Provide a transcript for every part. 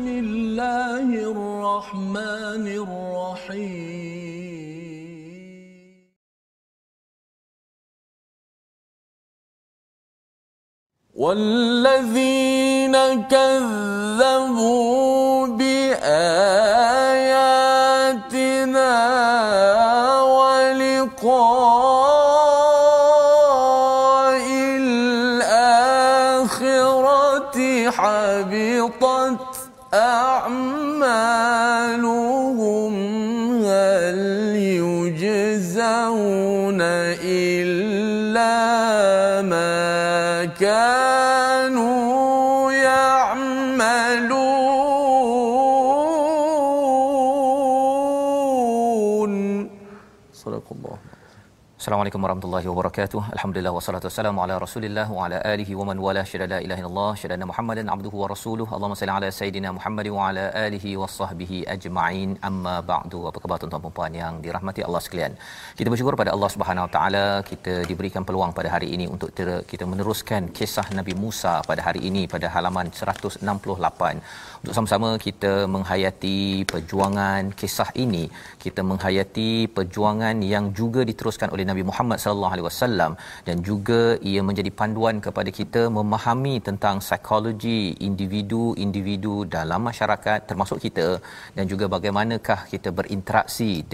بسم الله الرحمن الرحيم. والذين كذبوا بآياتنا Assalamualaikum warahmatullahi wabarakatuh. Alhamdulillah wassalatu wassalamu ala Rasulillah wa ala alihi wa man wala syada la ilaha illallah syada Muhammadan abduhu wa rasuluhu. Allahumma salli ala sayidina Muhammad wa ala alihi wa sahbihi ajma'in. Amma ba'du. Apa khabar tuan-tuan dan puan yang dirahmati Allah sekalian? Kita bersyukur pada Allah Subhanahu wa taala kita diberikan peluang pada hari ini untuk kita meneruskan kisah Nabi Musa pada hari ini pada halaman 168 untuk sama-sama kita menghayati perjuangan kisah ini kita menghayati perjuangan yang juga diteruskan oleh Nabi Muhammad sallallahu alaihi wasallam dan juga ia menjadi panduan kepada kita memahami tentang psikologi individu-individu dalam masyarakat termasuk kita dan juga bagaimanakah kita berinteraksi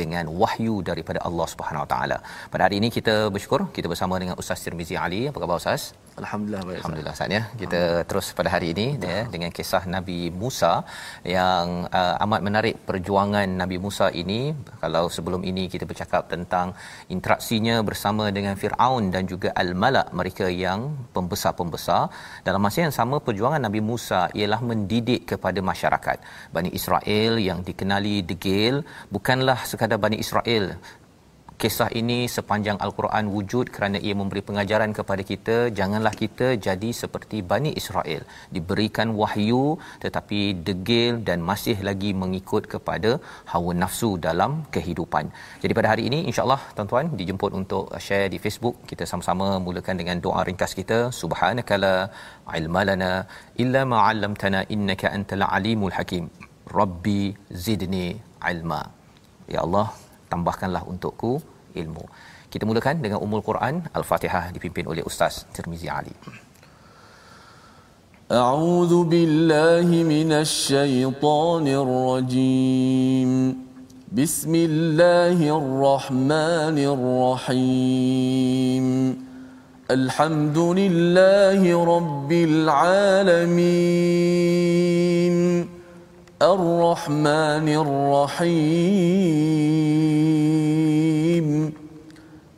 dengan wahyu daripada Allah Subhanahu Wa Taala. Pada hari ini kita bersyukur kita bersama dengan Ustaz Tirmizi Ali. Apa khabar Ustaz? Alhamdulillah baik. Alhamdulillah Ustaz ya. Kita terus pada hari ini ya dengan kisah Nabi Musa yang uh, amat menarik perjuangan Nabi Musa ini. Kalau sebelum ini kita bercakap tentang interaksinya bersama dengan Firaun dan juga Al-Malak mereka yang pembesar-pembesar. Dalam masa yang sama perjuangan Nabi Musa ialah mendidik kepada masyarakat Bani Israel yang dikenali degil bukanlah sekadar Bani Israel kisah ini sepanjang al-Quran wujud kerana ia memberi pengajaran kepada kita janganlah kita jadi seperti Bani Israel diberikan wahyu tetapi degil dan masih lagi mengikut kepada hawa nafsu dalam kehidupan. Jadi pada hari ini insya-Allah tuan-tuan dijemput untuk share di Facebook kita sama-sama mulakan dengan doa ringkas kita subhanakala ilmalana illa ma 'allamtana innaka antal alimul hakim. Rabbi zidni ilma. Ya Allah tambahkanlah untukku ilmu. Kita mulakan dengan Ummul Quran Al-Fatihah dipimpin oleh Ustaz Tirmizi Ali. أعوذ بالله من الشيطان الرجيم بسم الله الرحمن الرحيم الحمد لله رب العالمين الرحمن الرحيم.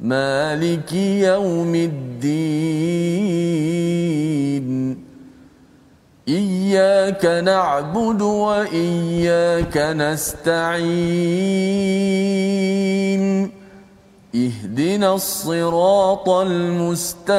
مالك يوم الدين. إياك نعبد وإياك نستعين. اهدنا الصراط المستقيم.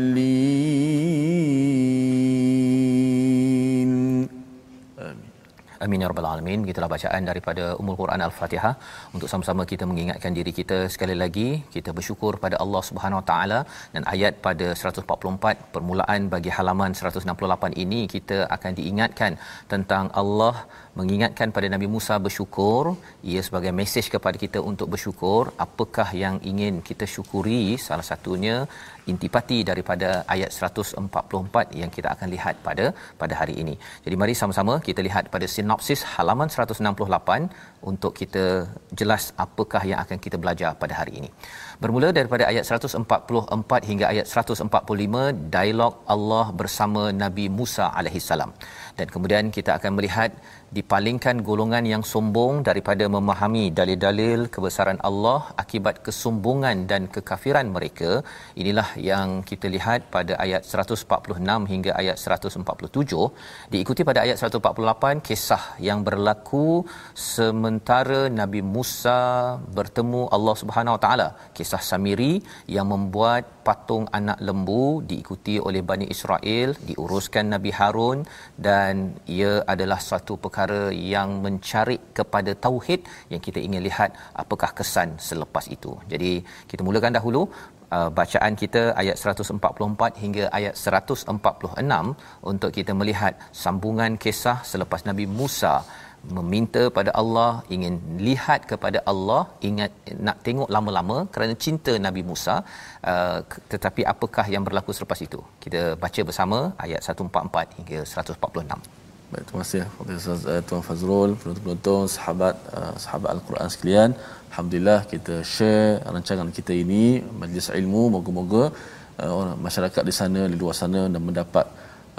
Amin ya rabbal alamin. Begitulah bacaan daripada Ummul Quran Al-Fatihah untuk sama-sama kita mengingatkan diri kita sekali lagi kita bersyukur pada Allah Subhanahu Wa Taala dan ayat pada 144 permulaan bagi halaman 168 ini kita akan diingatkan tentang Allah mengingatkan pada Nabi Musa bersyukur ia sebagai mesej kepada kita untuk bersyukur apakah yang ingin kita syukuri salah satunya intipati daripada ayat 144 yang kita akan lihat pada pada hari ini. Jadi mari sama-sama kita lihat pada sinopsis halaman 168 untuk kita jelas apakah yang akan kita belajar pada hari ini. Bermula daripada ayat 144 hingga ayat 145 dialog Allah bersama Nabi Musa alaihissalam. Dan kemudian kita akan melihat dipalingkan golongan yang sombong daripada memahami dalil-dalil kebesaran Allah akibat kesombongan dan kekafiran mereka. Inilah yang kita lihat pada ayat 146 hingga ayat 147. Diikuti pada ayat 148 kisah yang berlaku sementara Nabi Musa bertemu Allah Subhanahu Wa Taala. Kisah Samiri yang membuat patung anak lembu diikuti oleh Bani Israel diuruskan Nabi Harun dan ia adalah satu perkara yang mencari kepada tauhid yang kita ingin lihat apakah kesan selepas itu. Jadi kita mulakan dahulu uh, bacaan kita ayat 144 hingga ayat 146 untuk kita melihat sambungan kisah selepas Nabi Musa meminta pada Allah ingin lihat kepada Allah ingat nak tengok lama-lama kerana cinta Nabi Musa uh, tetapi apakah yang berlaku selepas itu kita baca bersama ayat 144 hingga 146 Baik, terima kasih kepada Ustaz uh, Tuan Fazrul, penonton-penonton, sahabat uh, sahabat Al-Quran sekalian. Alhamdulillah kita share rancangan kita ini majlis ilmu moga-moga uh, masyarakat di sana di luar sana dan mendapat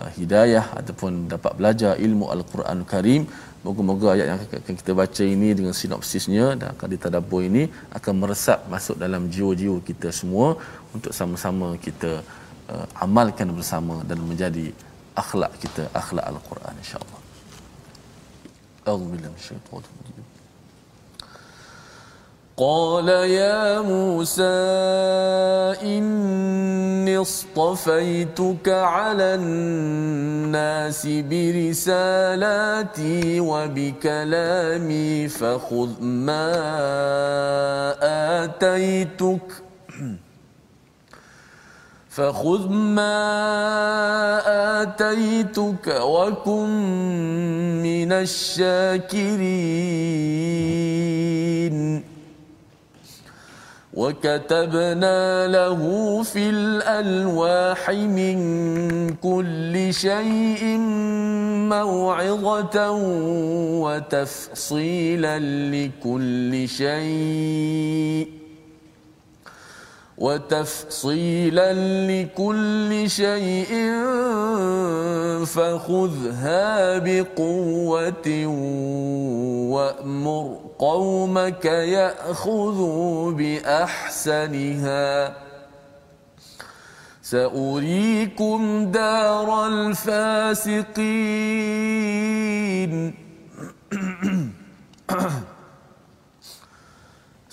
uh, hidayah ataupun dapat belajar ilmu Al-Quran Karim. Moga-moga ayat yang akan kita baca ini dengan sinopsisnya dan akan ditadabbur ini akan meresap masuk dalam jiwa-jiwa kita semua untuk sama-sama kita uh, amalkan bersama dan menjadi akhlak kita akhlak al-Quran insya-Allah. A'udzubillahi minasyaitonir rajim. قال يا موسى إني اصطفيتك على الناس برسالاتي وبكلامي فخذ ما آتيتك فخذ ما آتيتك وكن من الشاكرين وكتبنا له في الألواح من كل شيء موعظة وتفصيلا لكل شيء. وتفصيلا لكل شيء فخذها بقوة وأمر قومك يأخذوا بأحسنها. سأريكم دار الفاسقين.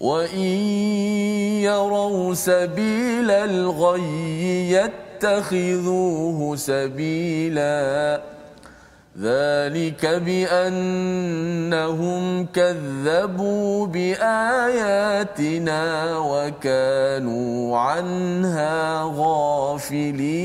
وإن يروا سبيل الغي يتخذوه سبيلا ذلك بأنهم كذبوا بآياتنا وكانوا عنها غافلين.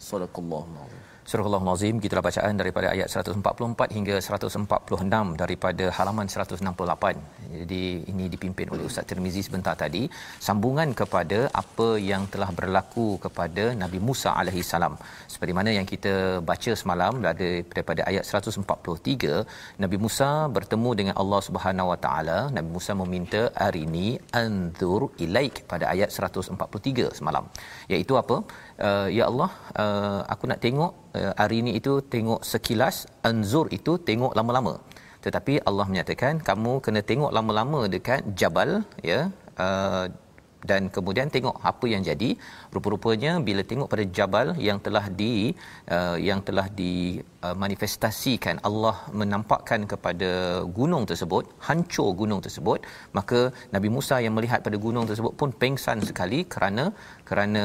صدق الله العظيم. Surah Al-Nazim kita bacaan daripada ayat 144 hingga 146 daripada halaman 168. Jadi ini dipimpin oleh Ustaz Tirmizi sebentar tadi sambungan kepada apa yang telah berlaku kepada Nabi Musa alaihi salam. Seperti mana yang kita baca semalam ada daripada ayat 143 Nabi Musa bertemu dengan Allah Subhanahu Wa Taala. Nabi Musa meminta arini anzur ilaik pada ayat 143 semalam. Iaitu apa? Uh, ya Allah, uh, aku nak tengok uh, hari ini itu tengok sekilas anzur itu tengok lama-lama. Tetapi Allah menyatakan kamu kena tengok lama-lama dekat jabal ya uh, dan kemudian tengok apa yang jadi. Rupa-rupanya bila tengok pada jabal yang telah di uh, yang telah di uh, Allah menampakkan kepada gunung tersebut hancur gunung tersebut maka Nabi Musa yang melihat pada gunung tersebut pun pengsan sekali kerana kerana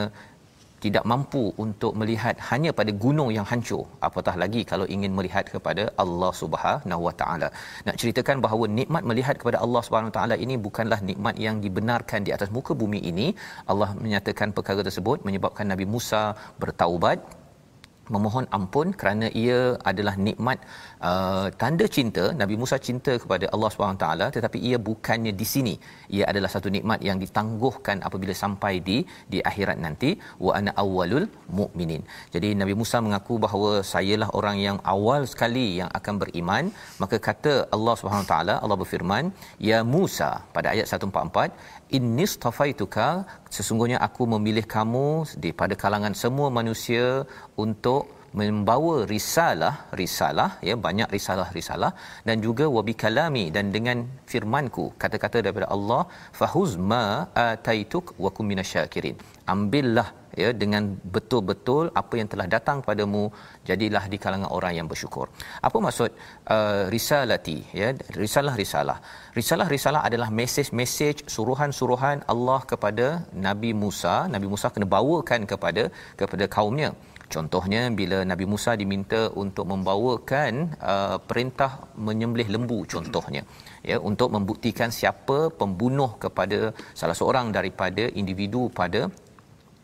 tidak mampu untuk melihat hanya pada gunung yang hancur apatah lagi kalau ingin melihat kepada Allah Subhanahu Wa Taala. Nak ceritakan bahawa nikmat melihat kepada Allah Subhanahu Wa Taala ini bukanlah nikmat yang dibenarkan di atas muka bumi ini. Allah menyatakan perkara tersebut menyebabkan Nabi Musa bertaubat memohon ampun kerana ia adalah nikmat uh, tanda cinta Nabi Musa cinta kepada Allah Subhanahu taala tetapi ia bukannya di sini. Ia adalah satu nikmat yang ditangguhkan apabila sampai di di akhirat nanti. Wa ana awwalul mukminin jadi Nabi Musa mengaku bahawa sayalah orang yang awal sekali yang akan beriman. Maka kata Allah Subhanahu taala Allah berfirman ya Musa pada ayat 144 innistafaituka sesungguhnya aku memilih kamu daripada kalangan semua manusia untuk membawa risalah risalah ya banyak risalah risalah dan juga wabikalami dan dengan firmanku kata-kata daripada Allah fahuzma ataituk wa kum minasyakirin. Ambillah ya dengan betul-betul apa yang telah datang padamu jadilah di kalangan orang yang bersyukur. Apa maksud uh, risalati ya risalah-risalah? Risalah-risalah adalah mesej-mesej suruhan-suruhan Allah kepada Nabi Musa. Nabi Musa kena bawakan kepada kepada kaumnya Contohnya bila Nabi Musa diminta untuk membawakan uh, perintah menyembelih lembu contohnya ya untuk membuktikan siapa pembunuh kepada salah seorang daripada individu pada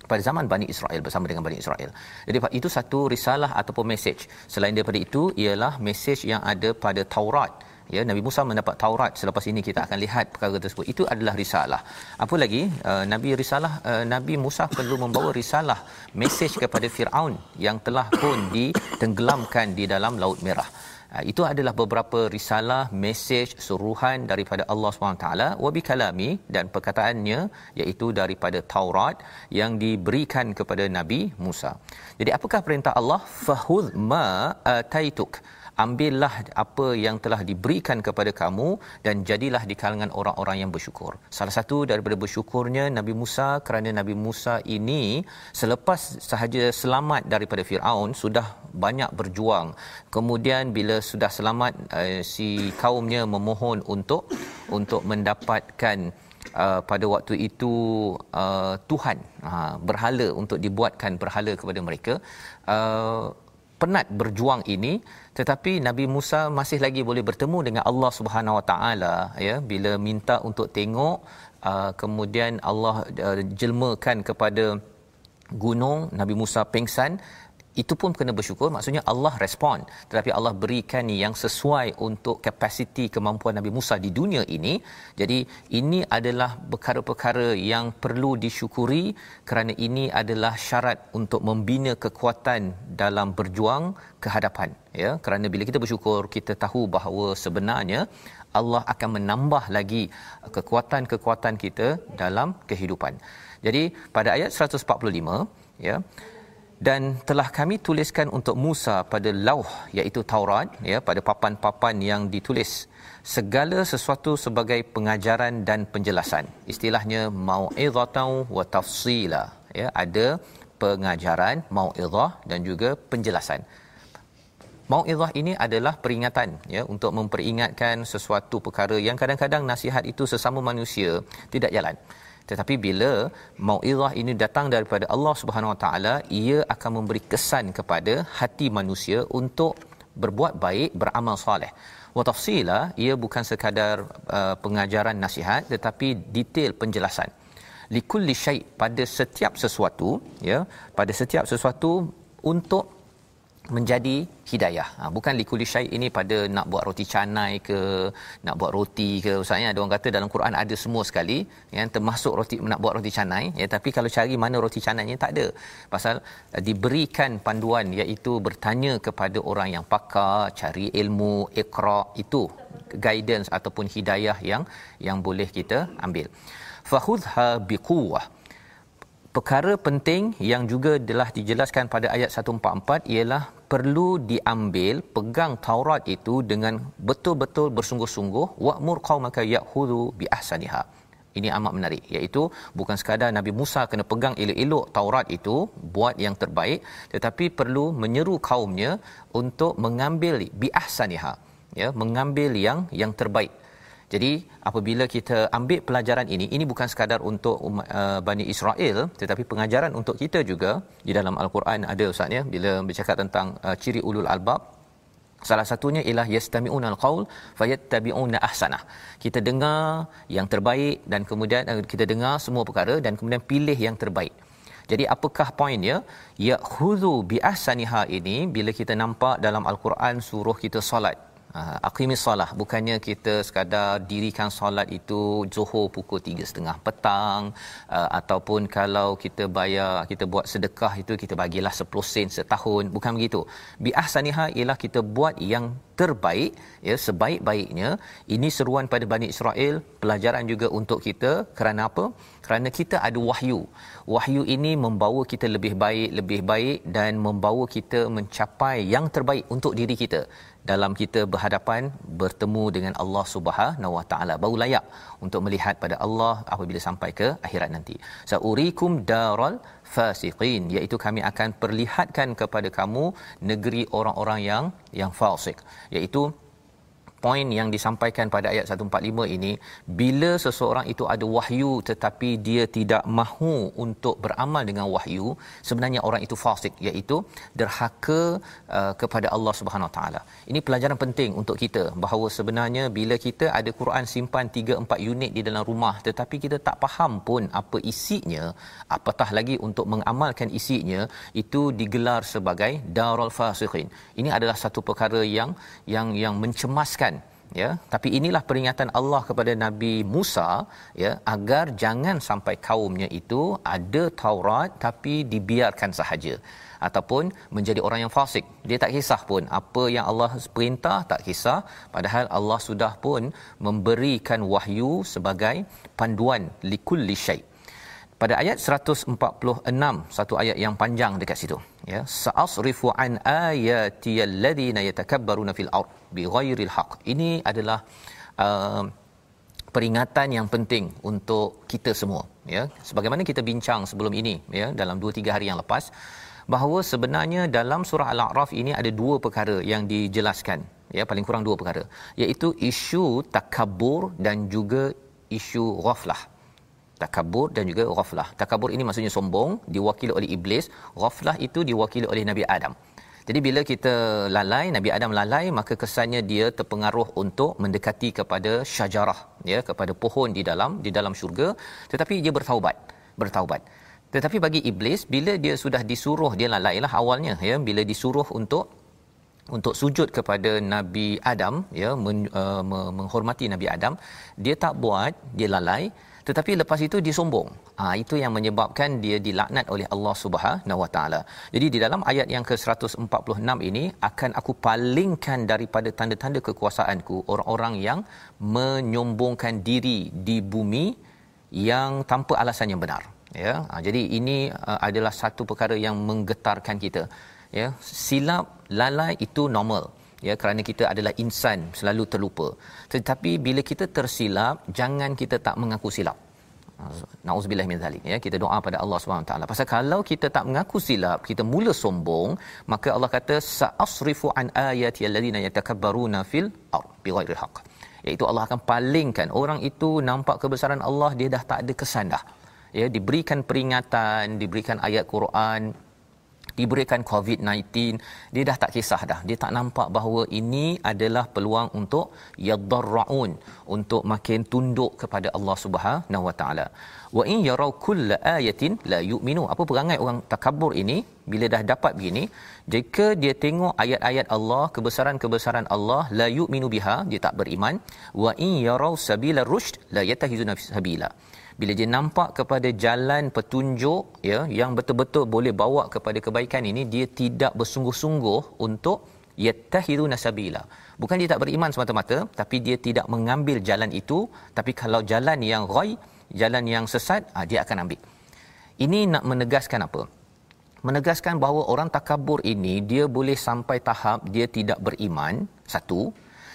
pada zaman Bani Israel bersama dengan Bani Israel. Jadi itu satu risalah ataupun mesej. Selain daripada itu ialah mesej yang ada pada Taurat. Ya Nabi Musa mendapat Taurat selepas ini kita akan lihat perkara tersebut. Itu adalah risalah. Apa lagi? Uh, Nabi risalah uh, Nabi Musa perlu membawa risalah mesej kepada Firaun yang telah pun ditenggelamkan di dalam Laut Merah. Ha, itu adalah beberapa risalah, mesej, suruhan daripada Allah SWT wabi kalami dan perkataannya iaitu daripada Taurat yang diberikan kepada Nabi Musa. Jadi apakah perintah Allah? Fahudh ma ataituk ambillah apa yang telah diberikan kepada kamu dan jadilah di kalangan orang-orang yang bersyukur. Salah satu daripada bersyukurnya Nabi Musa kerana Nabi Musa ini selepas sahaja selamat daripada Firaun sudah banyak berjuang. Kemudian bila sudah selamat uh, si kaumnya memohon untuk untuk mendapatkan Uh, pada waktu itu uh, Tuhan uh, berhala untuk dibuatkan berhala kepada mereka uh, penat berjuang ini tetapi Nabi Musa masih lagi boleh bertemu dengan Allah Subhanahu Wa Taala ya. Bila minta untuk tengok uh, kemudian Allah uh, jelmakan kepada gunung Nabi Musa pengsan itu pun kena bersyukur. Maksudnya Allah respon tetapi Allah berikan yang sesuai untuk kapasiti kemampuan Nabi Musa di dunia ini. Jadi ini adalah perkara-perkara yang perlu disyukuri kerana ini adalah syarat untuk membina kekuatan dalam berjuang ke hadapan ya. Kerana bila kita bersyukur kita tahu bahawa sebenarnya Allah akan menambah lagi kekuatan-kekuatan kita dalam kehidupan. Jadi pada ayat 145 ya dan telah kami tuliskan untuk Musa pada lauh iaitu Taurat ya pada papan-papan yang ditulis segala sesuatu sebagai pengajaran dan penjelasan. Istilahnya mau'izatan wa tafsila ya ada pengajaran mau'izah dan juga penjelasan Mau'izah ini adalah peringatan ya untuk memperingatkan sesuatu perkara yang kadang-kadang nasihat itu sesama manusia tidak jalan. Tetapi bila mauizah ini datang daripada Allah Subhanahu Wa Taala ia akan memberi kesan kepada hati manusia untuk berbuat baik beramal soleh. Wa tafsila ia bukan sekadar uh, pengajaran nasihat tetapi detail penjelasan. Likulli syai pada setiap sesuatu ya pada setiap sesuatu untuk menjadi hidayah. Ha, bukan likuli syai ini pada nak buat roti canai ke, nak buat roti ke. Usahanya ada orang kata dalam Quran ada semua sekali, ya, termasuk roti nak buat roti canai. Ya, tapi kalau cari mana roti canainya tak ada. Pasal uh, diberikan panduan iaitu bertanya kepada orang yang pakar, cari ilmu, ikra itu guidance ataupun hidayah yang yang boleh kita ambil. Fahudha biquwah perkara penting yang juga telah dijelaskan pada ayat 144 ialah perlu diambil pegang Taurat itu dengan betul-betul bersungguh-sungguh wa'mur qaumaka ya'khudhu bi ahsaniha ini amat menarik iaitu bukan sekadar Nabi Musa kena pegang elok-elok Taurat itu buat yang terbaik tetapi perlu menyeru kaumnya untuk mengambil bi ahsaniha ya mengambil yang yang terbaik jadi apabila kita ambil pelajaran ini, ini bukan sekadar untuk uh, Bani Israel tetapi pengajaran untuk kita juga di dalam Al-Quran ada Ustaz ya bila bercakap tentang uh, ciri ulul albab Salah satunya ialah yastami'una al-qaul fayattabi'una ahsanah. Kita dengar yang terbaik dan kemudian uh, kita dengar semua perkara dan kemudian pilih yang terbaik. Jadi apakah poinnya? Ya khudhu bi ahsaniha ini bila kita nampak dalam al-Quran suruh kita solat uh, aqimis solah bukannya kita sekadar dirikan solat itu zuhur pukul 3.30 petang uh, ataupun kalau kita bayar kita buat sedekah itu kita bagilah 10 sen setahun. Bukan begitu. Bi ahsaniha ialah kita buat yang terbaik ya sebaik-baiknya. Ini seruan pada Bani Israel. Pelajaran juga untuk kita. Kerana apa? Kerana kita ada wahyu. Wahyu ini membawa kita lebih baik lebih baik dan membawa kita mencapai yang terbaik untuk diri kita dalam kita berhadapan bertemu dengan Allah Subhanahu Wa Taala baru layak untuk melihat pada Allah apabila sampai ke akhirat nanti. Saurikum daral fasiqin iaitu kami akan perlihatkan kepada kamu negeri orang-orang yang yang fasik iaitu poin yang disampaikan pada ayat 145 ini bila seseorang itu ada wahyu tetapi dia tidak mahu untuk beramal dengan wahyu sebenarnya orang itu fasik iaitu derhaka uh, kepada Allah Subhanahu taala. Ini pelajaran penting untuk kita bahawa sebenarnya bila kita ada Quran simpan 3 4 unit di dalam rumah tetapi kita tak faham pun apa isinya apatah lagi untuk mengamalkan isinya itu digelar sebagai darul fasiqin. Ini adalah satu perkara yang yang yang mencemaskan ya tapi inilah peringatan Allah kepada Nabi Musa ya agar jangan sampai kaumnya itu ada Taurat tapi dibiarkan sahaja. Ataupun menjadi orang yang fasik. Dia tak kisah pun apa yang Allah perintah tak kisah. Padahal Allah sudah pun memberikan wahyu sebagai panduan likulli syai pada ayat 146 satu ayat yang panjang dekat situ. Ya sa'asrifu an ayati alladhina yatakabbaruna fil ard bighairil haqq ini adalah uh, peringatan yang penting untuk kita semua. Ya sebagaimana kita bincang sebelum ini ya dalam 2 3 hari yang lepas bahawa sebenarnya dalam surah al-a'raf ini ada dua perkara yang dijelaskan. Ya paling kurang dua perkara. Iaitu isu takabur dan juga isu ghaflah takabur dan juga ghaflah. Takabur ini maksudnya sombong, diwakili oleh iblis. Ghaflah itu diwakili oleh Nabi Adam. Jadi bila kita lalai, Nabi Adam lalai, maka kesannya dia terpengaruh untuk mendekati kepada syajarah, ya, kepada pohon di dalam di dalam syurga, tetapi dia bertaubat, bertaubat. Tetapi bagi iblis bila dia sudah disuruh dia lalailah awalnya ya bila disuruh untuk untuk sujud kepada Nabi Adam ya men, uh, menghormati Nabi Adam dia tak buat dia lalai tetapi lepas itu dia sombong. Ha, itu yang menyebabkan dia dilaknat oleh Allah Subhanahu Wa Taala. Jadi di dalam ayat yang ke-146 ini akan aku palingkan daripada tanda-tanda kekuasaanku orang-orang yang menyombongkan diri di bumi yang tanpa alasan yang benar. Ya. Ha, jadi ini uh, adalah satu perkara yang menggetarkan kita. Ya, silap lalai itu normal ya kerana kita adalah insan selalu terlupa. Tetapi bila kita tersilap jangan kita tak mengaku silap. Nauzubillah min zalik. Ya kita doa pada Allah Subhanahu taala. Pasal kalau kita tak mengaku silap kita mula sombong maka Allah kata sa'asrifu an ayati alladhina yatakabbaruna fil ard bighairi haqq. Iaitu Allah akan palingkan orang itu nampak kebesaran Allah dia dah tak ada kesan dah. Ya diberikan peringatan diberikan ayat Quran diberikan COVID-19 dia dah tak kisah dah. Dia tak nampak bahawa ini adalah peluang untuk yadarraun untuk makin tunduk kepada Allah Subhanahu Wa Taala. Wa in yarau kull ayatin la yu'minu. Apa perangai orang takabur ini? Bila dah dapat begini jika dia tengok ayat-ayat Allah kebesaran-kebesaran Allah la yu'minu biha dia tak beriman. Wa in yarau sabila rushd la yatahizuna sabila bila dia nampak kepada jalan petunjuk ya yang betul-betul boleh bawa kepada kebaikan ini dia tidak bersungguh-sungguh untuk yattahidu nasabila bukan dia tak beriman semata-mata tapi dia tidak mengambil jalan itu. Tapi kalau jalan yang ghai jalan yang sesat ah, dia akan ambil. Ini nak menegaskan apa? Menegaskan bahawa orang takabur ini dia boleh sampai tahap dia tidak beriman satu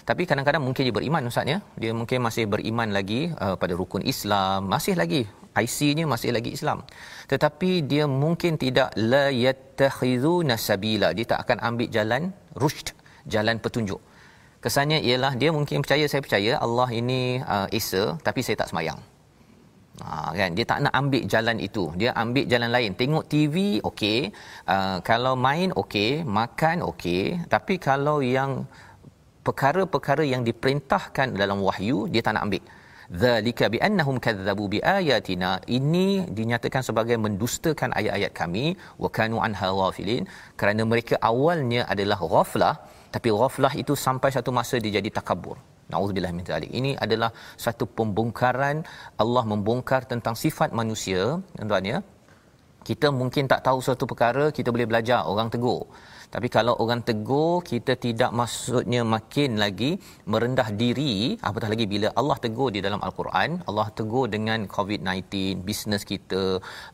tapi kadang-kadang mungkin dia beriman ustaz ya. Dia mungkin masih beriman lagi uh, pada rukun Islam masih lagi IC-nya masih lagi Islam. Tetapi dia mungkin tidak la yattakhizuna sabila. Dia tak akan ambil jalan rushd jalan petunjuk. Kesannya ialah dia mungkin percaya saya percaya Allah ini uh, Esa tapi saya tak semayang. Ha, kan? Dia tak nak ambil jalan itu. Dia ambil jalan lain. Tengok TV okey. Uh, kalau main okey. Makan okey. Tapi kalau yang perkara-perkara yang diperintahkan dalam wahyu dia tak nak ambil. Zalika bi annahum kadzabu bi ayatina ini dinyatakan sebagai mendustakan ayat-ayat kami. Wa kanu anha ghafilin. Kerana mereka awalnya adalah ghaflah tapi ghaflah itu sampai satu masa dia jadi takabur Nauzubillah min zalik. Ini adalah satu pembongkaran. Allah membongkar tentang sifat manusia, tuan-tuan ya. Kita mungkin tak tahu suatu perkara, kita boleh belajar. Orang tegur. Tapi kalau orang tegur, kita tidak maksudnya makin lagi merendah diri, apatah lagi bila Allah tegur di dalam Al-Quran, Allah tegur dengan COVID-19, bisnes kita,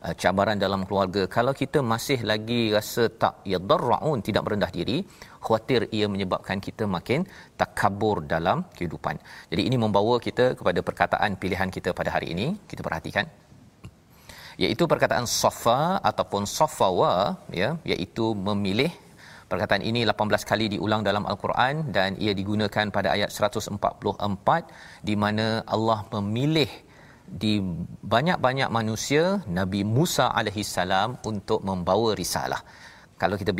uh, cabaran dalam keluarga. Kalau kita masih lagi rasa tak yadarraun, tidak merendah diri, khawatir ia menyebabkan kita makin takabur dalam kehidupan. Jadi ini membawa kita kepada perkataan pilihan kita pada hari ini. Kita perhatikan iaitu perkataan safa ataupun safawa ya iaitu memilih perkataan ini 18 kali diulang dalam al-Quran dan ia digunakan pada ayat 144 di mana Allah memilih di banyak-banyak manusia Nabi Musa alaihi salam untuk membawa risalah. Kalau kita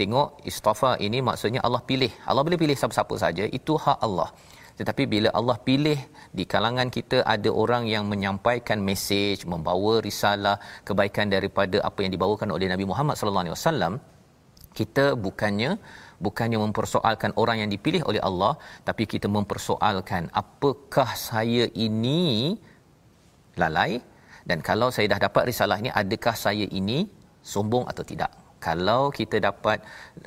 tengok istafa ini maksudnya Allah pilih. Allah boleh pilih siapa-siapa saja itu hak Allah. Tetapi bila Allah pilih di kalangan kita ada orang yang menyampaikan mesej membawa risalah kebaikan daripada apa yang dibawakan oleh Nabi Muhammad sallallahu alaihi wasallam kita bukannya bukannya mempersoalkan orang yang dipilih oleh Allah tapi kita mempersoalkan apakah saya ini lalai? Dan kalau saya dah dapat risalah ini adakah saya ini sombong atau tidak? Kalau kita dapat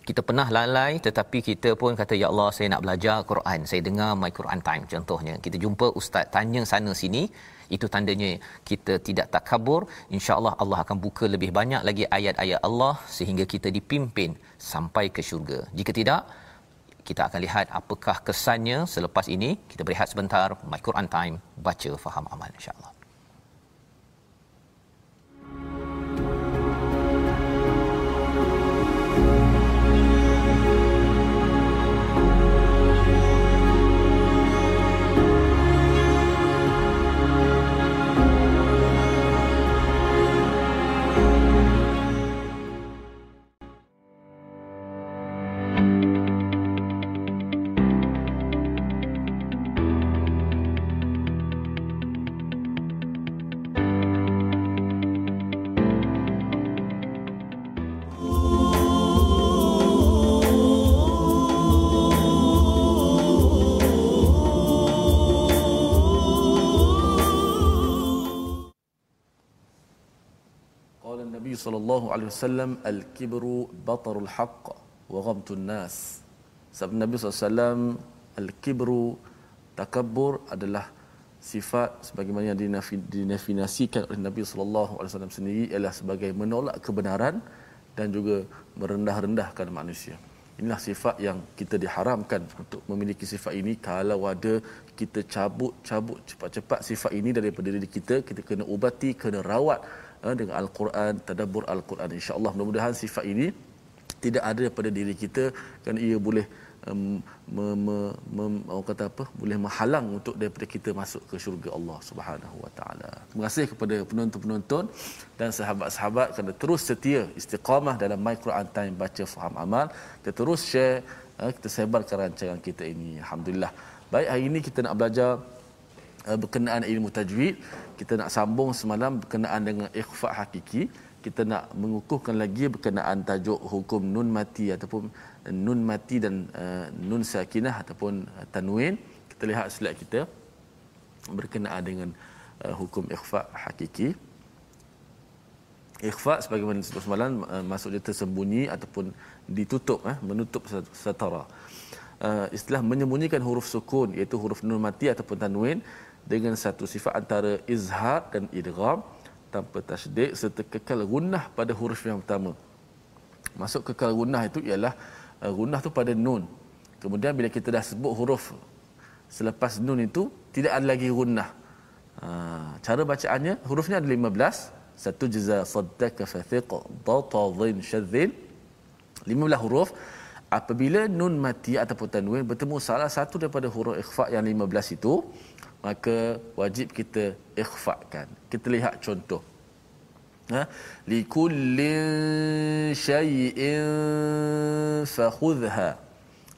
kita pernah lalai tetapi kita pun kata ya Allah saya nak belajar Quran. Saya dengar my Quran time contohnya. Kita jumpa ustaz tanya sana sini itu tandanya kita tidak takabur insyaallah Allah akan buka lebih banyak lagi ayat-ayat Allah sehingga kita dipimpin sampai ke syurga. Jika tidak kita akan lihat apakah kesannya selepas ini. Kita berehat sebentar. My Quran time. Baca faham amal insyaallah sallallahu alaihi wasallam al-kibru batarul haqq wa ghamtun nas. Sabda Nabi SAW al-kibru takabbur adalah sifat sebagaimana yang didefinisikan oleh Nabi sallallahu alaihi wasallam sendiri ialah sebagai menolak kebenaran dan juga merendah-rendahkan manusia. Inilah sifat yang kita diharamkan untuk memiliki sifat ini kalau ada kita cabut-cabut cepat-cepat sifat ini daripada diri kita kita kena ubati kena rawat dengan al-Quran tadabbur al-Quran insya-Allah mudah-mudahan sifat ini tidak ada daripada diri kita kan ia boleh um, me, me, me, orang kata apa boleh menghalang untuk daripada kita masuk ke syurga Allah Subhanahu wa taala. Terima kasih kepada penonton-penonton dan sahabat-sahabat kerana terus setia istiqamah dalam My Quran Time baca faham amal. Kita terus share uh, kita sebarkan rancangan kita ini. Alhamdulillah. Baik hari ini kita nak belajar berkenaan ilmu tajwid kita nak sambung semalam berkenaan dengan ikhfa hakiki. Kita nak mengukuhkan lagi berkenaan tajuk hukum nun mati ataupun nun mati dan uh, nun sakinah ataupun tanwin. Kita lihat slide kita. Berkenaan dengan uh, hukum ikhfa hakiki. Ikhfa sebagaimana disebut semalam uh, maksudnya tersembunyi ataupun ditutup eh, menutup setara uh, istilah menyembunyikan huruf sukun iaitu huruf nun mati ataupun tanwin dengan satu sifat antara izhar dan idgham tanpa tasydid serta kekal gunnah pada huruf yang pertama. Masuk kekal gunnah itu ialah uh, gunnah tu pada nun. Kemudian bila kita dah sebut huruf selepas nun itu tidak ada lagi gunnah. Ha, cara bacaannya hurufnya ada 15. Satu jaza saddaka fathiq datadhin syadzin. 15 huruf apabila nun mati ataupun tanwin bertemu salah satu daripada huruf ikhfa yang 15 itu maka wajib kita ikhfakan. Kita lihat contoh. Ha? Li kulli shay'in fakhudha.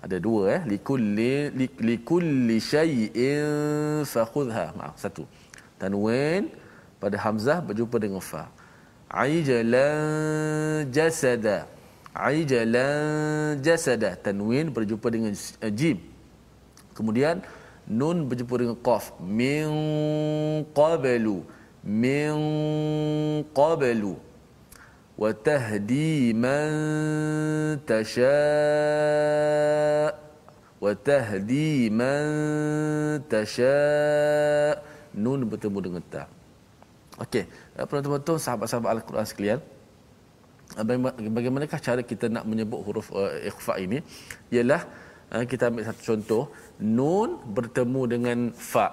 ada dua eh likulli likulli syai'in fakhudha maaf satu tanwin pada hamzah berjumpa dengan fa aijalan jasada aijalan jasada tanwin berjumpa dengan jim kemudian nun berjumpa dengan qaf. Min qablu min qablu wa tahdi man tasha' wa tahdi man tasha' nun bertemu dengan ta. Okey. Eh, penonton-penonton sahabat-sahabat al-Quran sekalian eh, bagaimanakah cara kita nak menyebut huruf uh, ikhfa ini? Ialah kita ambil satu contoh. Nun bertemu dengan fa.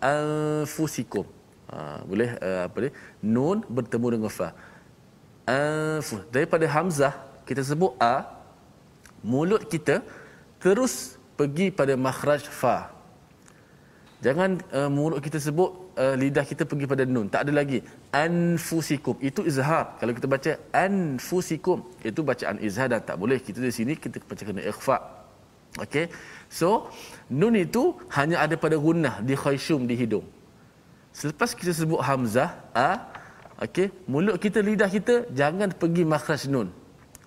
Anfusikum uh, boleh uh, apa ni nun bertemu dengan fa. Anfu daripada hamzah kita sebut a. Mulut kita terus pergi pada makhraj fa. Jangan uh, mulut kita sebut lidah kita pergi pada nun. Tak ada lagi. Anfusikum. Itu izhar. Kalau kita baca anfusikum itu bacaan izhar dan tak boleh. Kita di sini kita baca kena ikhfa okey so nun itu hanya ada pada gunnah di khayshum di hidung selepas kita sebut hamzah a okey mulut kita lidah kita jangan pergi makhraj nun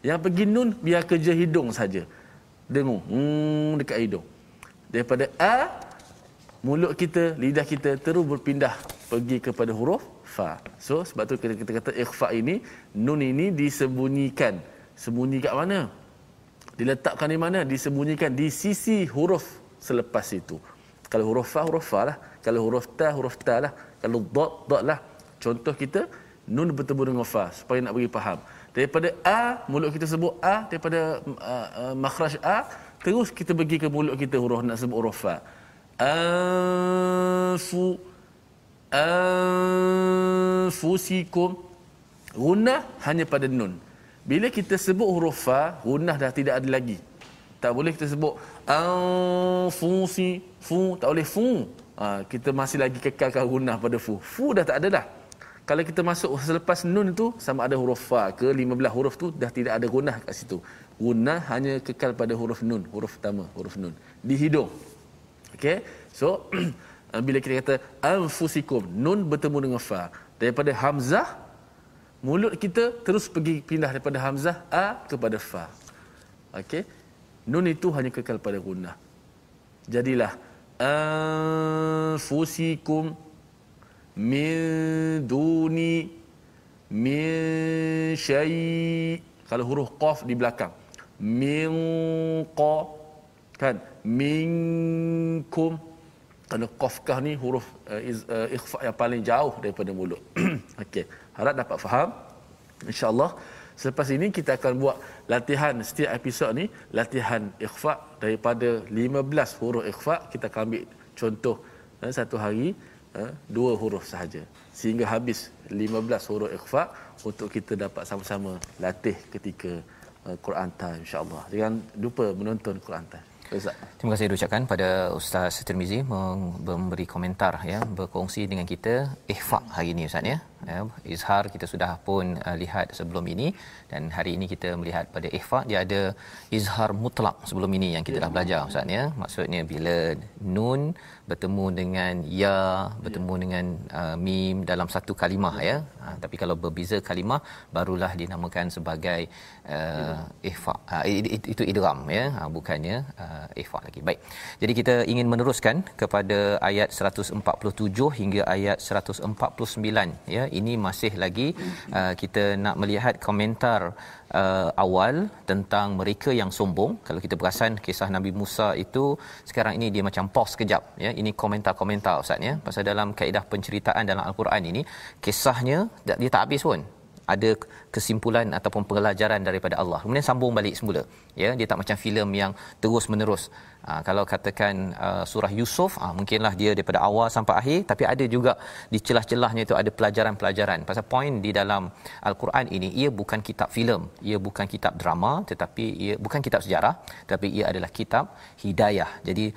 yang pergi nun biar kerja hidung saja dengung hmm, dekat hidung daripada a mulut kita, lidah kita terus berpindah pergi kepada huruf fa. So sebab tu kita kata ikhfa ini nun ini disembunyikan. Sembunyi kat mana? Diletakkan di mana? Disembunyikan di sisi huruf selepas itu. Kalau huruf fa huruf fa lah. Kalau huruf ta huruf ta lah. Kalau dot dot lah. Contoh kita nun bertemu dengan fa supaya nak bagi faham. Daripada a mulut kita sebut a daripada uh, uh, makhraj a terus kita pergi ke mulut kita huruf nak sebut huruf fa anfu anfusikum gunnah hanya pada nun bila kita sebut huruf fa gunnah dah tidak ada lagi. Tak boleh kita sebut anfusi fu tak boleh fu. Ha, kita masih lagi kekalkan gunnah pada fu. Fu dah tak ada dah. Kalau kita masuk selepas nun itu sama ada huruf fa ke 15 huruf tu dah tidak ada gunnah kat situ. Gunnah hanya kekal pada huruf nun huruf pertama huruf nun. Di hidung. Okey. So bila kita kata anfusikum nun bertemu dengan fa. Daripada hamzah mulut kita terus pergi pindah daripada hamzah a kepada fa. Okey. Nun itu hanya kekal pada gunnah. Jadilah anfusikum min duni min syai kalau huruf qaf di belakang min qa kan minkum kerana qafkah ni huruf uh, iz, uh, ikhfa yang paling jauh daripada mulut. Okey harap dapat faham. Insyaallah selepas ini kita akan buat latihan setiap episod ni latihan ikhfa daripada 15 huruf ikhfa kita akan ambil contoh uh, satu hari uh, dua huruf sahaja. Sehingga habis 15 huruf ikhfa untuk kita dapat sama-sama latih ketika uh, Quran time insyaallah. Jangan lupa menonton Quran time Ustaz. Terima kasih diucapkan pada Ustaz Tirmizi memberi komentar ya berkongsi dengan kita ihfa hari ini Ustaz ya. Ya izhar kita sudah pun uh, lihat sebelum ini dan hari ini kita melihat pada ihfa dia ada izhar mutlak sebelum ini yang kita dah belajar Ustaz ya. Maksudnya bila nun bertemu dengan ya bertemu ya. dengan uh, mim dalam satu kalimah ya. ya. Ha, tapi kalau berbeza kalimah barulah dinamakan sebagai uh, ihfa. Ha, itu idgham ya. Ha, bukannya uh, ihfa lagi. Baik. Jadi kita ingin meneruskan kepada ayat 147 hingga ayat 149 ya. Ini masih lagi uh, kita nak melihat komentar uh, awal tentang mereka yang sombong. Kalau kita perasan kisah Nabi Musa itu sekarang ini dia macam pause kejap ya. Ini komentar-komentar ustaz ya pasal dalam kaedah penceritaan dalam al-Quran ini kisahnya dia tak habis pun ada kesimpulan ataupun pelajaran daripada Allah. Kemudian sambung balik semula. Ya, dia tak macam filem yang terus menerus. Ha, kalau katakan uh, surah Yusuf, ha, mungkinlah dia daripada awal sampai akhir, tapi ada juga di celah-celahnya itu ada pelajaran-pelajaran. Pasal poin di dalam Al-Quran ini, ia bukan kitab filem, ia bukan kitab drama, tetapi ia bukan kitab sejarah, tapi ia adalah kitab hidayah. Jadi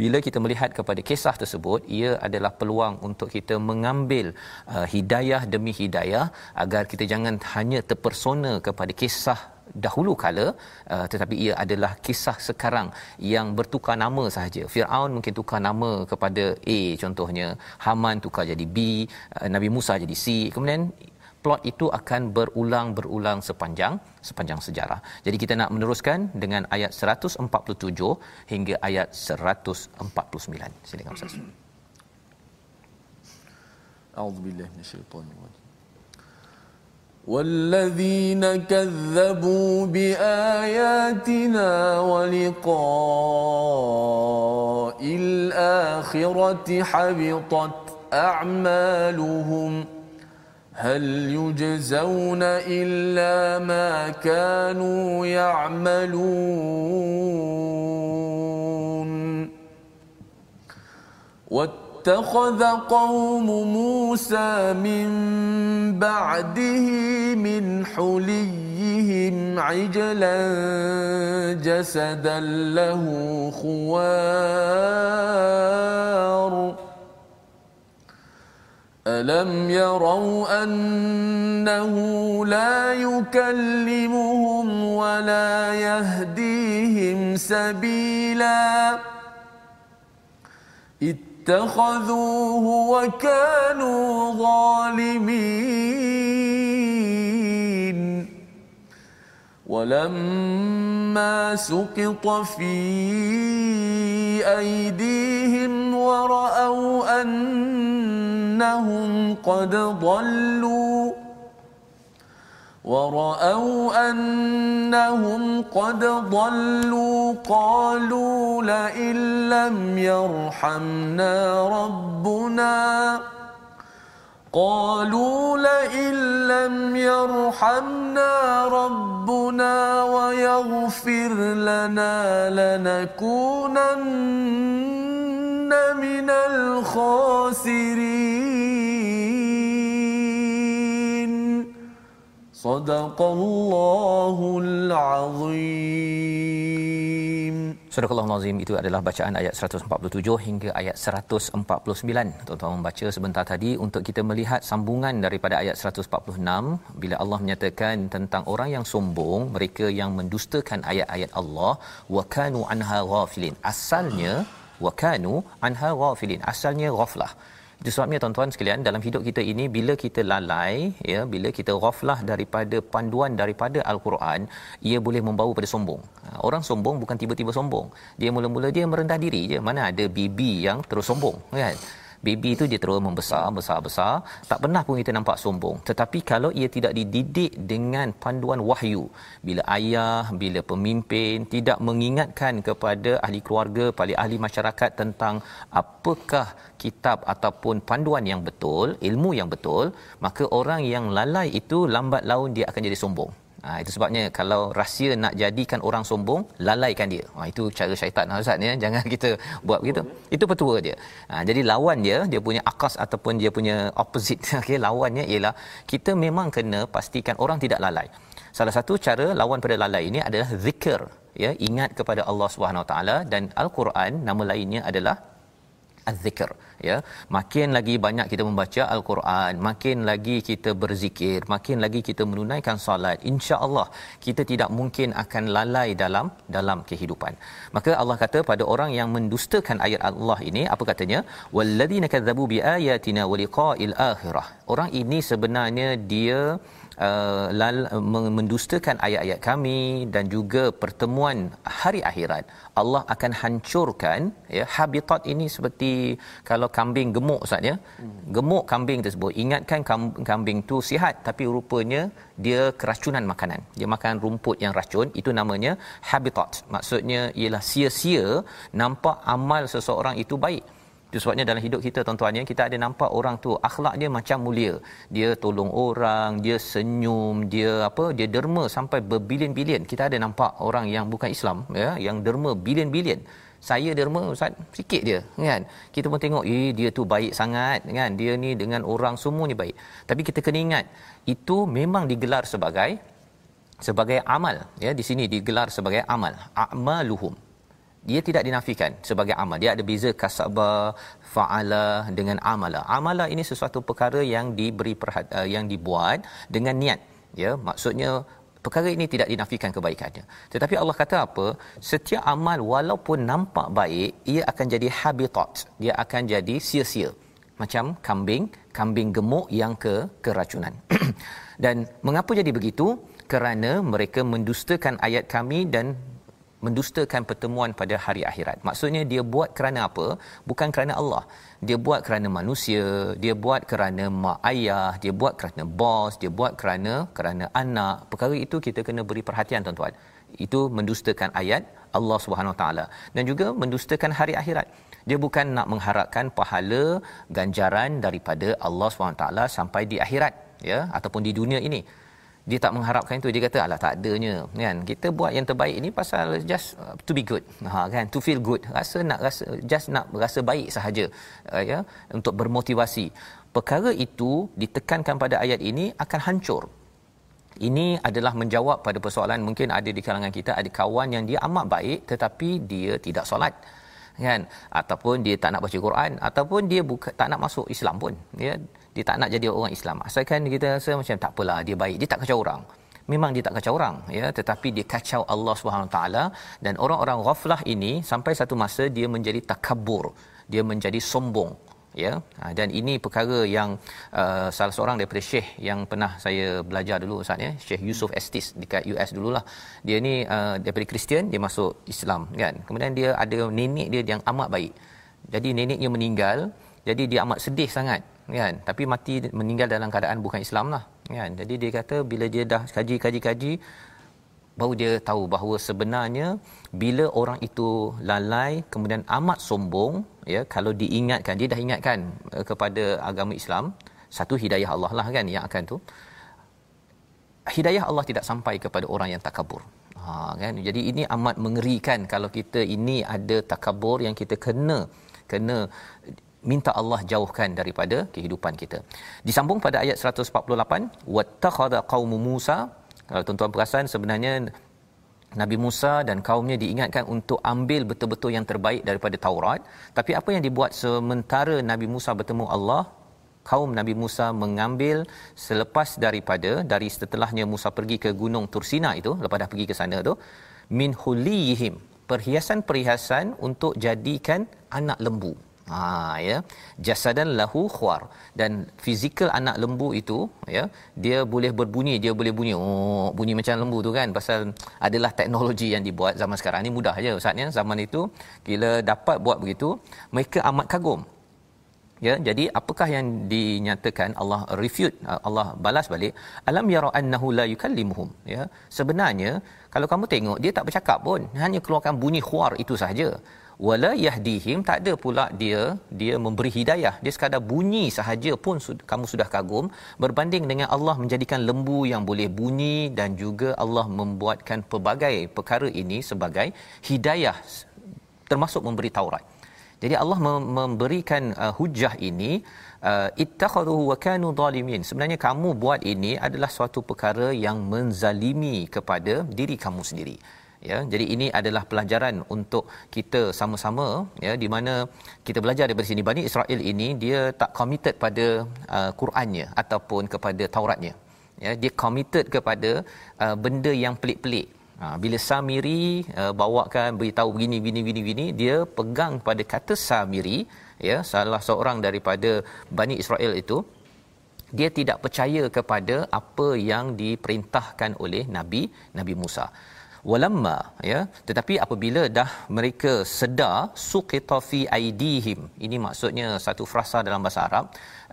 bila kita melihat kepada kisah tersebut ia adalah peluang untuk kita mengambil uh, hidayah demi hidayah agar kita jangan hanya terpersona kepada kisah dahulu kala uh, tetapi ia adalah kisah sekarang yang bertukar nama sahaja. Firaun mungkin tukar nama kepada A contohnya. Haman tukar jadi B uh, Nabi Musa jadi C. Kemudian plot itu akan berulang berulang sepanjang sepanjang sejarah. Jadi kita nak meneruskan dengan ayat 147 hingga ayat 149. Silakan Ustaz. أعوذ بالله من الشيطان الرجيم والذين كذبوا بآياتنا ولقاء الآخرة حبطت أعمالهم ۖ هل يجزون إلا ما كانوا يعملون؟ واتخذ قوم موسى من بعده من حليهم عجلا جسدا له خوار. ألم يروا أنه لا يكلمهم ولا يهديهم سبيلا اتخذوه وكانوا ظالمين ولما سقط في أيديهم ورأوا أنهم قد ضلوا ورأوا أنهم قد ضلوا قالوا لئن لم يرحمنا ربنا. قالوا لئن لم يرحمنا ربنا ويغفر لنا لنكونن من الخاسرين. صدق الله العظيم. Surah Al-Azim itu adalah bacaan ayat 147 hingga ayat 149. Tuan-tuan membaca sebentar tadi untuk kita melihat sambungan daripada ayat 146 bila Allah menyatakan tentang orang yang sombong, mereka yang mendustakan ayat-ayat Allah wa kanu anha ghafilin. Asalnya wa kanu anha ghafilin. Asalnya ghaflah. Itu sebabnya tuan-tuan sekalian dalam hidup kita ini bila kita lalai ya bila kita ghaflah daripada panduan daripada al-Quran ia boleh membawa pada sombong. Ha, orang sombong bukan tiba-tiba sombong. Dia mula-mula dia merendah diri je. Mana ada bibi yang terus sombong kan? Baby itu dia terus membesar besar besar. Tak pernah pun kita nampak sombong. Tetapi kalau ia tidak dididik dengan panduan wahyu bila ayah bila pemimpin tidak mengingatkan kepada ahli keluarga paling ahli masyarakat tentang apakah kitab ataupun panduan yang betul ilmu yang betul maka orang yang lalai itu lambat laun dia akan jadi sombong Ha, itu sebabnya kalau rahsia nak jadikan orang sombong, lalaikan dia. Ha, itu cara syaitan ha, Ustaz ya. Jangan kita buat begitu. Itu petua dia. Ha, jadi lawan dia, dia punya akas ataupun dia punya opposite. Okay, lawannya ialah kita memang kena pastikan orang tidak lalai. Salah satu cara lawan pada lalai ini adalah zikir. Ya, ingat kepada Allah Subhanahu Taala dan Al-Quran nama lainnya adalah az-zikr ya. Makin lagi banyak kita membaca al-Quran makin lagi kita berzikir makin lagi kita menunaikan solat insya-Allah kita tidak mungkin akan lalai dalam dalam kehidupan. Maka Allah kata pada orang yang mendustakan ayat Allah ini apa katanya? Walladzina kadzabu biayatina wa liqa'il akhirah. Orang ini sebenarnya dia uh, lal, mendustakan ayat-ayat kami dan juga pertemuan hari akhirat Allah akan hancurkan ya habitat ini seperti kalau kambing gemuk ustaz ya. Hmm. gemuk kambing tersebut. Ingatkan kambing tu sihat tapi rupanya dia keracunan makanan. Dia makan rumput yang racun itu namanya habitat. Maksudnya ialah sia-sia nampak amal seseorang itu baik itu sebabnya dalam hidup kita tuan-tuan ya kita ada nampak orang tu akhlak dia macam mulia. Dia tolong orang, dia senyum, dia apa? Dia derma sampai berbilion-bilion. Kita ada nampak orang yang bukan Islam ya, yang derma bilion-bilion. Saya derma ustaz sikit dia kan. Kita pun tengok eh dia tu baik sangat kan. Dia ni dengan orang semuanya baik. Tapi kita kena ingat itu memang digelar sebagai sebagai amal ya di sini digelar sebagai amal a'maluhum dia tidak dinafikan sebagai amal dia ada beza kasaba faala dengan amala amala ini sesuatu perkara yang diberi perhati, uh, yang dibuat dengan niat ya. Maksudnya perkara ini tidak dinafikan kebaikannya. Tetapi Allah kata apa? Setiap amal walaupun nampak baik ia akan jadi habitat. Dia akan jadi sia-sia. Macam kambing kambing gemuk yang ke keracunan. Dan mengapa jadi begitu? Kerana mereka mendustakan ayat kami dan mendustakan pertemuan pada hari akhirat. Maksudnya dia buat kerana apa? Bukan kerana Allah. Dia buat kerana manusia, dia buat kerana mak ayah, dia buat kerana bos, dia buat kerana kerana anak. Perkara itu kita kena beri perhatian tuan-tuan. Itu mendustakan ayat Allah Subhanahu Wa Taala dan juga mendustakan hari akhirat. Dia bukan nak mengharapkan pahala ganjaran daripada Allah Subhanahu Wa Taala sampai di akhirat ya ataupun di dunia ini dia tak mengharapkan itu. Dia kata alah tak adanya. Kan? Kita buat yang terbaik ini pasal just uh, to be good. Ha kan? To feel good. Rasa nak rasa just nak rasa baik sahaja uh, ya untuk bermotivasi. Perkara itu ditekankan pada ayat ini akan hancur. Ini adalah menjawab pada persoalan mungkin ada di kalangan kita ada kawan yang dia amat baik tetapi dia tidak solat. Kan? Ataupun dia tak nak baca Quran ataupun dia buka, tak nak masuk Islam pun ya dia tak nak jadi orang Islam. Asalkan kita rasa macam tak apalah dia baik. Dia tak kacau orang. Memang dia tak kacau orang ya. Tetapi dia kacau Allah Subhanahu taala. Dan orang-orang ghaflah ini sampai satu masa dia menjadi takabur dia menjadi sombong ya. Ha, dan ini perkara yang uh, salah seorang daripada syekh yang pernah saya belajar dulu ustaz ya. Syekh Yusuf Estes dekat US dululah. Dia ni uh, daripada Kristian dia masuk Islam kan. Kemudian dia ada nenek dia yang amat baik. Jadi neneknya meninggal jadi dia amat sedih sangat kan? Tapi mati meninggal dalam keadaan bukan Islam lah kan? Jadi dia kata bila dia dah kaji kaji kaji baru dia tahu bahawa sebenarnya bila orang itu lalai kemudian amat sombong ya kalau diingatkan dia dah ingatkan uh, kepada agama Islam satu hidayah Allah lah kan yang akan tu. Hidayah Allah tidak sampai kepada orang yang takabur ha kan? Jadi ini amat mengerikan kalau kita ini ada takabur yang kita kena kena minta Allah jauhkan daripada kehidupan kita. Disambung pada ayat 148, wattakhadha qaumu Musa. Kalau tuan-tuan perasan sebenarnya Nabi Musa dan kaumnya diingatkan untuk ambil betul-betul yang terbaik daripada Taurat. Tapi apa yang dibuat sementara Nabi Musa bertemu Allah, kaum Nabi Musa mengambil selepas daripada dari setelahnya Musa pergi ke gunung Tursina itu, lepas dah pergi ke sana tu, min huliyihim, perhiasan-perhiasan untuk jadikan anak lembu. Ha ya. Jasadan lahu khwar dan fizikal anak lembu itu ya, dia boleh berbunyi, dia boleh bunyi. Oh, bunyi macam lembu tu kan pasal adalah teknologi yang dibuat zaman sekarang ni mudah aja ustaz ya. Zaman itu bila dapat buat begitu, mereka amat kagum. Ya, jadi apakah yang dinyatakan Allah refute Allah balas balik alam yara annahu la yukallimuhum ya sebenarnya kalau kamu tengok dia tak bercakap pun hanya keluarkan bunyi khuar itu sahaja wala yahdihim tak ada pula dia dia memberi hidayah. Dia sekadar bunyi sahaja pun kamu sudah kagum. Berbanding dengan Allah menjadikan lembu yang boleh bunyi dan juga Allah membuatkan pelbagai perkara ini sebagai hidayah termasuk memberi Taurat. Jadi Allah memberikan uh, hujah ini uh, ittakhadhu wa kanu zalimin sebenarnya kamu buat ini adalah suatu perkara yang menzalimi kepada diri kamu sendiri ya jadi ini adalah pelajaran untuk kita sama-sama ya di mana kita belajar daripada sini. Bani Israel ini dia tak committed pada uh, Qurannya ataupun kepada Tauratnya. Ya dia committed kepada uh, benda yang pelik-pelik. Ha, bila Samiri uh, bawakan beritahu begini begini begini begini dia pegang pada kata Samiri ya salah seorang daripada Bani Israel itu dia tidak percaya kepada apa yang diperintahkan oleh Nabi Nabi Musa walamma ya. Tetapi apabila dah mereka sedar suqita fi aidihim. Ini maksudnya satu frasa dalam bahasa Arab.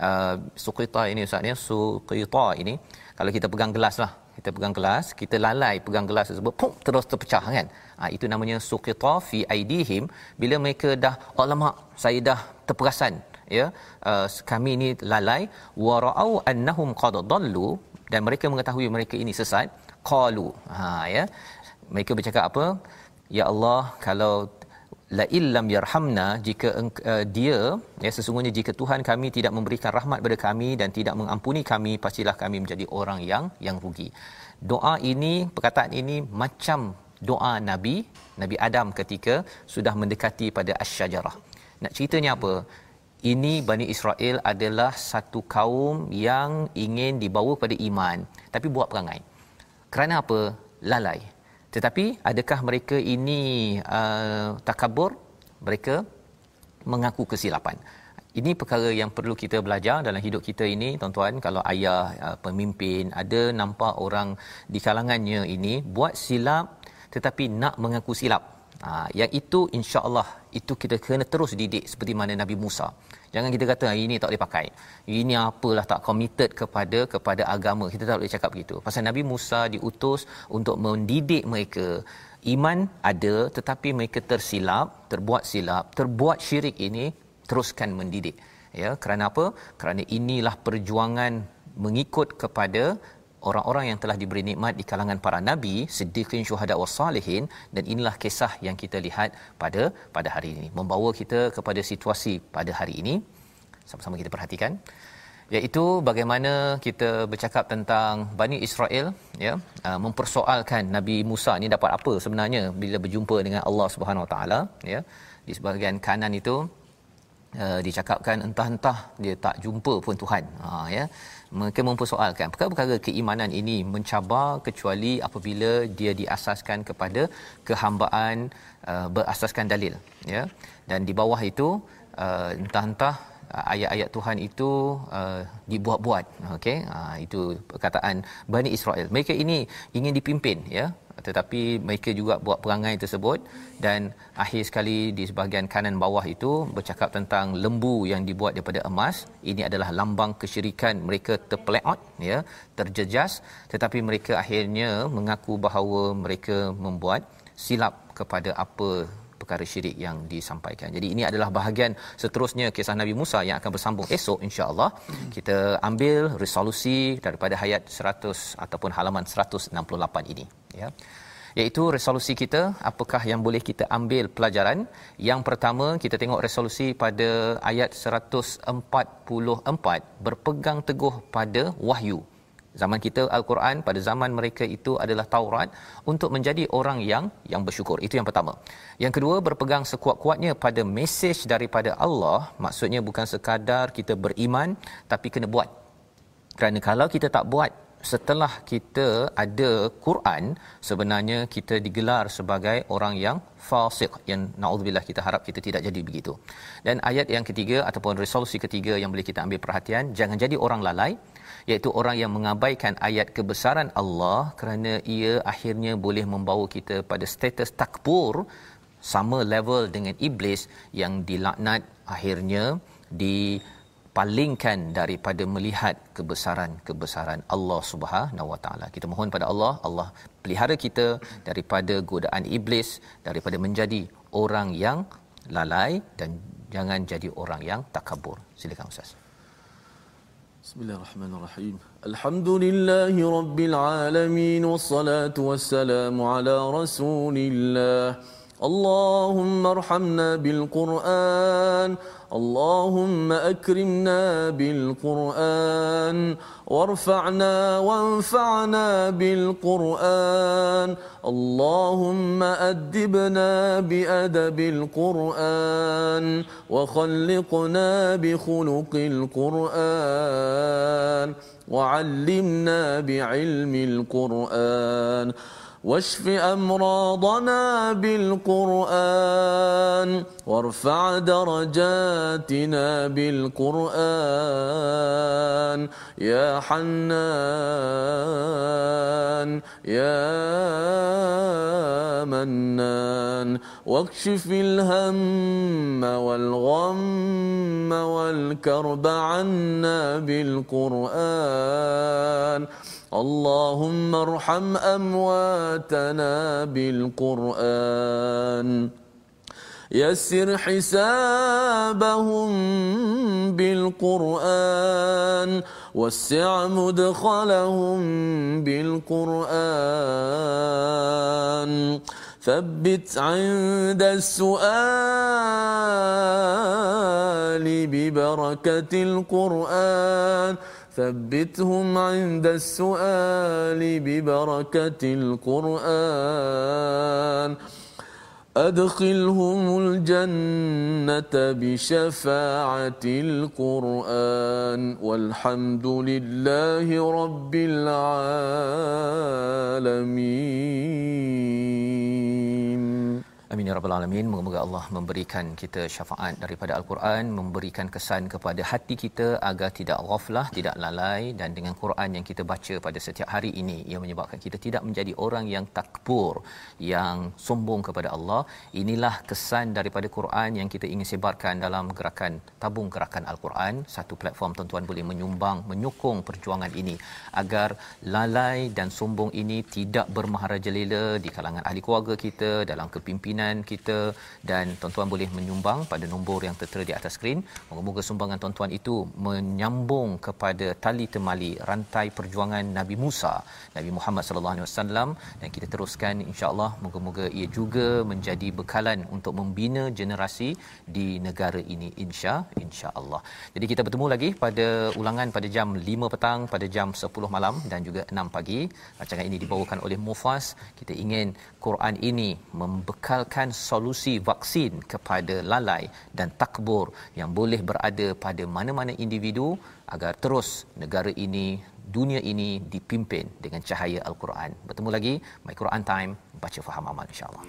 Uh, suqita ini ustaz suqita ini kalau kita pegang gelas lah kita pegang gelas kita lalai pegang gelas tersebut pum terus terpecah kan? Ha, itu namanya suqita fi aidihim. Bila mereka dah alamak saya dah terperasan ya uh, kami ini lalai warau annahum qad dallu dan mereka mengetahui mereka ini sesat qalu ha ya mereka bercakap apa? Ya Allah kalau la illam yarhamna jika uh, dia ya sesungguhnya jika Tuhan kami tidak memberikan rahmat kepada kami dan tidak mengampuni kami pastilah kami menjadi orang yang yang rugi. Doa ini perkataan ini macam doa nabi nabi Adam ketika sudah mendekati pada asy-syajarah. Nak ceritanya apa? Ini Bani Israel adalah satu kaum yang ingin dibawa pada iman tapi buat perangai. Kerana apa? Lalai tetapi adakah mereka ini uh, takabur mereka mengaku kesilapan. Ini perkara yang perlu kita belajar dalam hidup kita ini tuan-tuan. Kalau ayah uh, pemimpin ada nampak orang di kalangannya ini buat silap tetapi nak mengaku silap. Ha, yang itu insya-Allah itu kita kena terus didik seperti mana Nabi Musa. Jangan kita kata ini tak boleh pakai. Ini apalah tak committed kepada kepada agama. Kita tak boleh cakap begitu. Pasal Nabi Musa diutus untuk mendidik mereka. Iman ada tetapi mereka tersilap terbuat silap terbuat syirik ini teruskan mendidik. Ya kerana apa? Kerana inilah perjuangan mengikut kepada orang-orang yang telah diberi nikmat di kalangan para nabi siddiqin syuhada wassalihin dan inilah kisah yang kita lihat pada pada hari ini. Membawa kita kepada situasi pada hari ini. Sama-sama kita perhatikan. Iaitu bagaimana kita bercakap tentang Bani Israel ya uh, mempersoalkan Nabi Musa ni dapat apa sebenarnya bila berjumpa dengan Allah Subhanahu Wa Taala ya. Di sebahagian kanan itu uh, dicakapkan entah-entah dia tak jumpa pun Tuhan. Ha ya mereka mempersoalkan perkara-perkara keimanan ini mencabar kecuali apabila dia diasaskan kepada kehambaan uh, berasaskan dalil ya. Dan di bawah itu uh, entah-entah ayat-ayat Tuhan itu uh, dibuat-buat okey? Uh, itu perkataan Bani Israel. Mereka ini ingin dipimpin ya tetapi mereka juga buat perangai tersebut dan akhir sekali di sebahagian kanan bawah itu bercakap tentang lembu yang dibuat daripada emas ini adalah lambang kesyirikan mereka terpeleot ya terjejas tetapi mereka akhirnya mengaku bahawa mereka membuat silap kepada apa perkara syirik yang disampaikan. Jadi ini adalah bahagian seterusnya kisah Nabi Musa yang akan bersambung esok insya-Allah. Kita ambil resolusi daripada ayat 100 ataupun halaman 168 ini ya. Iaitu resolusi kita apakah yang boleh kita ambil pelajaran? Yang pertama kita tengok resolusi pada ayat 144 berpegang teguh pada wahyu. Zaman kita al-Quran pada zaman mereka itu adalah Taurat untuk menjadi orang yang yang bersyukur. Itu yang pertama. Yang kedua berpegang sekuat-kuatnya pada mesej daripada Allah. Maksudnya bukan sekadar kita beriman tapi kena buat. Kerana kalau kita tak buat setelah kita ada Quran sebenarnya kita digelar sebagai orang yang fasik yang naudzubillah kita harap kita tidak jadi begitu. Dan ayat yang ketiga ataupun resolusi ketiga yang boleh kita ambil perhatian jangan jadi orang lalai iaitu orang yang mengabaikan ayat kebesaran Allah kerana ia akhirnya boleh membawa kita pada status takbur sama level dengan iblis yang dilaknat akhirnya dipalingkan daripada melihat kebesaran-kebesaran Allah Subhanahu Wa Taala. Kita mohon pada Allah, Allah pelihara kita daripada godaan iblis, daripada menjadi orang yang lalai dan jangan jadi orang yang takabur. Silakan Ustaz. Bismillahirrahmanirrahim. Alhamdulillahi rabbil alamin wassalatu wassalamu ala rasulillah. اللهم ارحمنا بالقرآن اللهم أكرمنا بالقرآن وارفعنا وانفعنا بالقرآن اللهم أدبنا بأدب القرآن وخلقنا بخلق القرآن وعلمنا بعلم القرآن. واشف أمراضنا بالقرآن وارفع درجاتنا بالقرآن. يا حنان يا منان واكشف الهم والغم والكرب عنا بالقرآن. اللهم ارحم أمواتنا بالقرآن. يسر حسابهم بالقرآن. وسع مدخلهم بالقرآن. ثبت عند السؤال ببركة القرآن. ثبتهم عند السؤال ببركة القرآن أدخلهم الجنة بشفاعة القرآن والحمد لله رب العالمين Amin ya rabbal alamin. Moga-moga Allah memberikan kita syafaat daripada al-Quran, memberikan kesan kepada hati kita agar tidak ghaflah, tidak lalai dan dengan Quran yang kita baca pada setiap hari ini ia menyebabkan kita tidak menjadi orang yang takbur, yang sombong kepada Allah. Inilah kesan daripada Quran yang kita ingin sebarkan dalam gerakan tabung gerakan al-Quran. Satu platform tuan-tuan boleh menyumbang, menyokong perjuangan ini agar lalai dan sombong ini tidak bermaharajalela di kalangan ahli keluarga kita dalam kepimpinan keinginan kita dan tuan-tuan boleh menyumbang pada nombor yang tertera di atas skrin. Moga-moga sumbangan tuan-tuan itu menyambung kepada tali temali rantai perjuangan Nabi Musa, Nabi Muhammad sallallahu alaihi wasallam dan kita teruskan insya-Allah moga-moga ia juga menjadi bekalan untuk membina generasi di negara ini insya insya-Allah. Jadi kita bertemu lagi pada ulangan pada jam 5 petang pada jam 10 malam dan juga 6 pagi. Rancangan ini dibawakan oleh Mufas. Kita ingin Quran ini membekal menawarkan solusi vaksin kepada lalai dan takbur yang boleh berada pada mana-mana individu agar terus negara ini dunia ini dipimpin dengan cahaya al-Quran. Bertemu lagi My Quran Time baca faham amal insya-Allah.